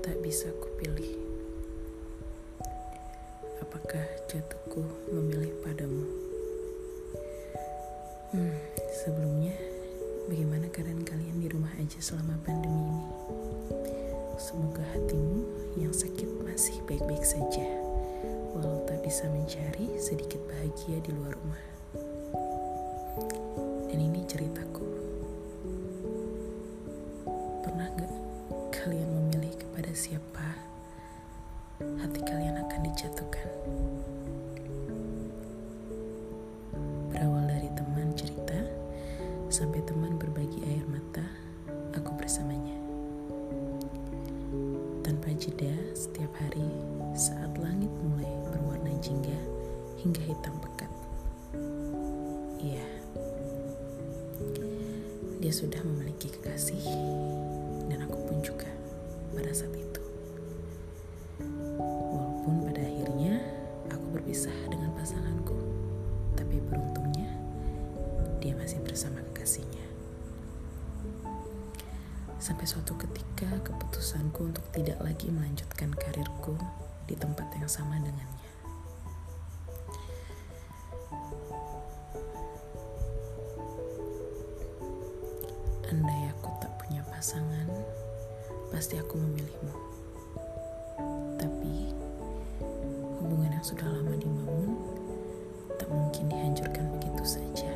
tak bisa kupilih. Apakah jatuhku memilih padamu? Hmm, sebelumnya, bagaimana keadaan kalian di rumah aja selama pandemi ini? Semoga hatimu yang sakit masih baik-baik saja, walau tak bisa mencari sedikit bahagia di luar rumah. Hati kalian akan dijatuhkan? Berawal dari teman cerita sampai teman berbagi air mata, aku bersamanya. Tanpa jeda setiap hari saat langit mulai berwarna jingga hingga hitam pekat. Iya, dia sudah memiliki kekasih dan aku pun juga pada saat itu. Berpisah dengan pasanganku, tapi beruntungnya dia masih bersama kekasihnya. Sampai suatu ketika keputusanku untuk tidak lagi melanjutkan karirku di tempat yang sama dengannya. Andai aku tak punya pasangan, pasti aku memilihmu. Yang sudah lama dibangun tak mungkin dihancurkan begitu saja.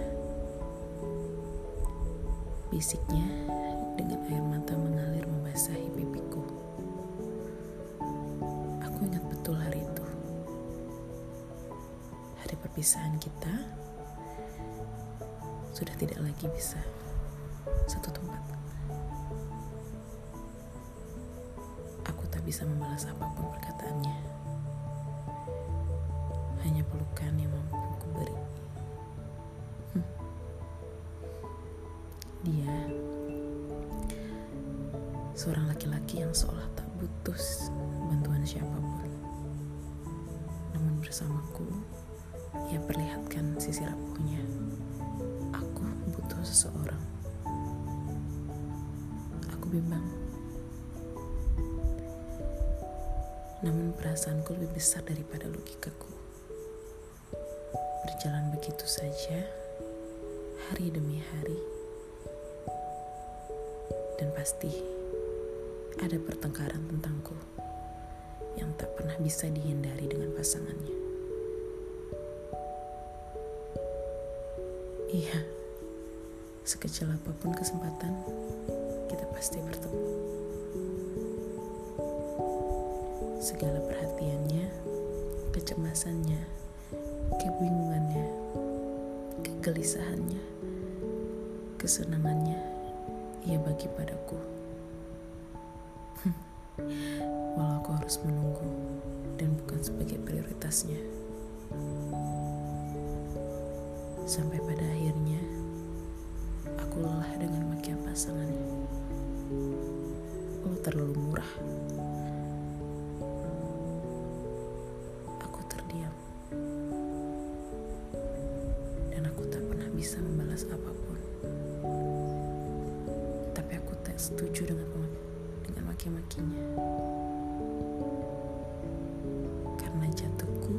Bisiknya dengan air mata mengalir membasahi pipiku. Aku ingat betul hari itu. Hari perpisahan kita sudah tidak lagi bisa satu tempat. Aku tak bisa membalas apa pun perkataannya. Pelukan yang mampu ku beri. Hmm. Dia seorang laki-laki yang seolah tak butuh bantuan siapa pun. Namun bersamaku, ia perlihatkan sisi rapuhnya. Aku butuh seseorang aku bimbang. Namun perasaanku lebih besar daripada logikaku. Begitu saja, hari demi hari. Dan pasti ada pertengkaran tentangku yang tak pernah bisa dihindari dengan pasangannya. Iya, sekecil apa pun kesempatan, kita pasti bertemu. Segala perhatiannya, kecemasannya, kebingungannya, kegelisahannya, kesenangannya, ia bagi padaku. Walau aku harus menunggu dan bukan sebagai prioritasnya. Sampai pada akhirnya, aku lelah dengan makian pasangannya. Oh, terlalu murah. Bisa membalas apa pun. Tapi aku tak setuju dengan dengan maki-makinya. Karena jatuhku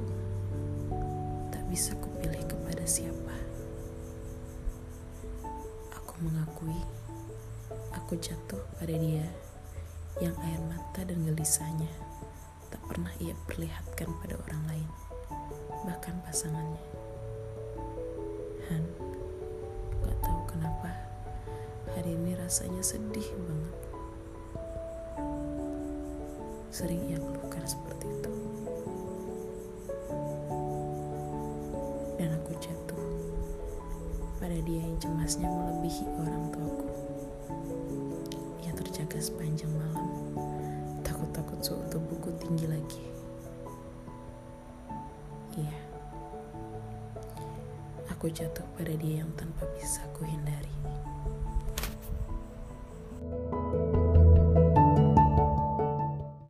tak bisa kupilih kepada siapa. Aku mengakui aku jatuh pada dia yang air mata dan gelisahnya tak pernah ia perlihatkan pada orang lain, bahkan pasangannya. Han, rasanya sedih banget. Sering ia keluhkan seperti itu. Dan aku jatuh pada dia yang cemasnya melebihi orang tuaku. Ia terjaga sepanjang malam, takut-takut suhu tubuhku tinggi lagi. Iya, aku jatuh pada dia yang tanpa bisa kuhindari.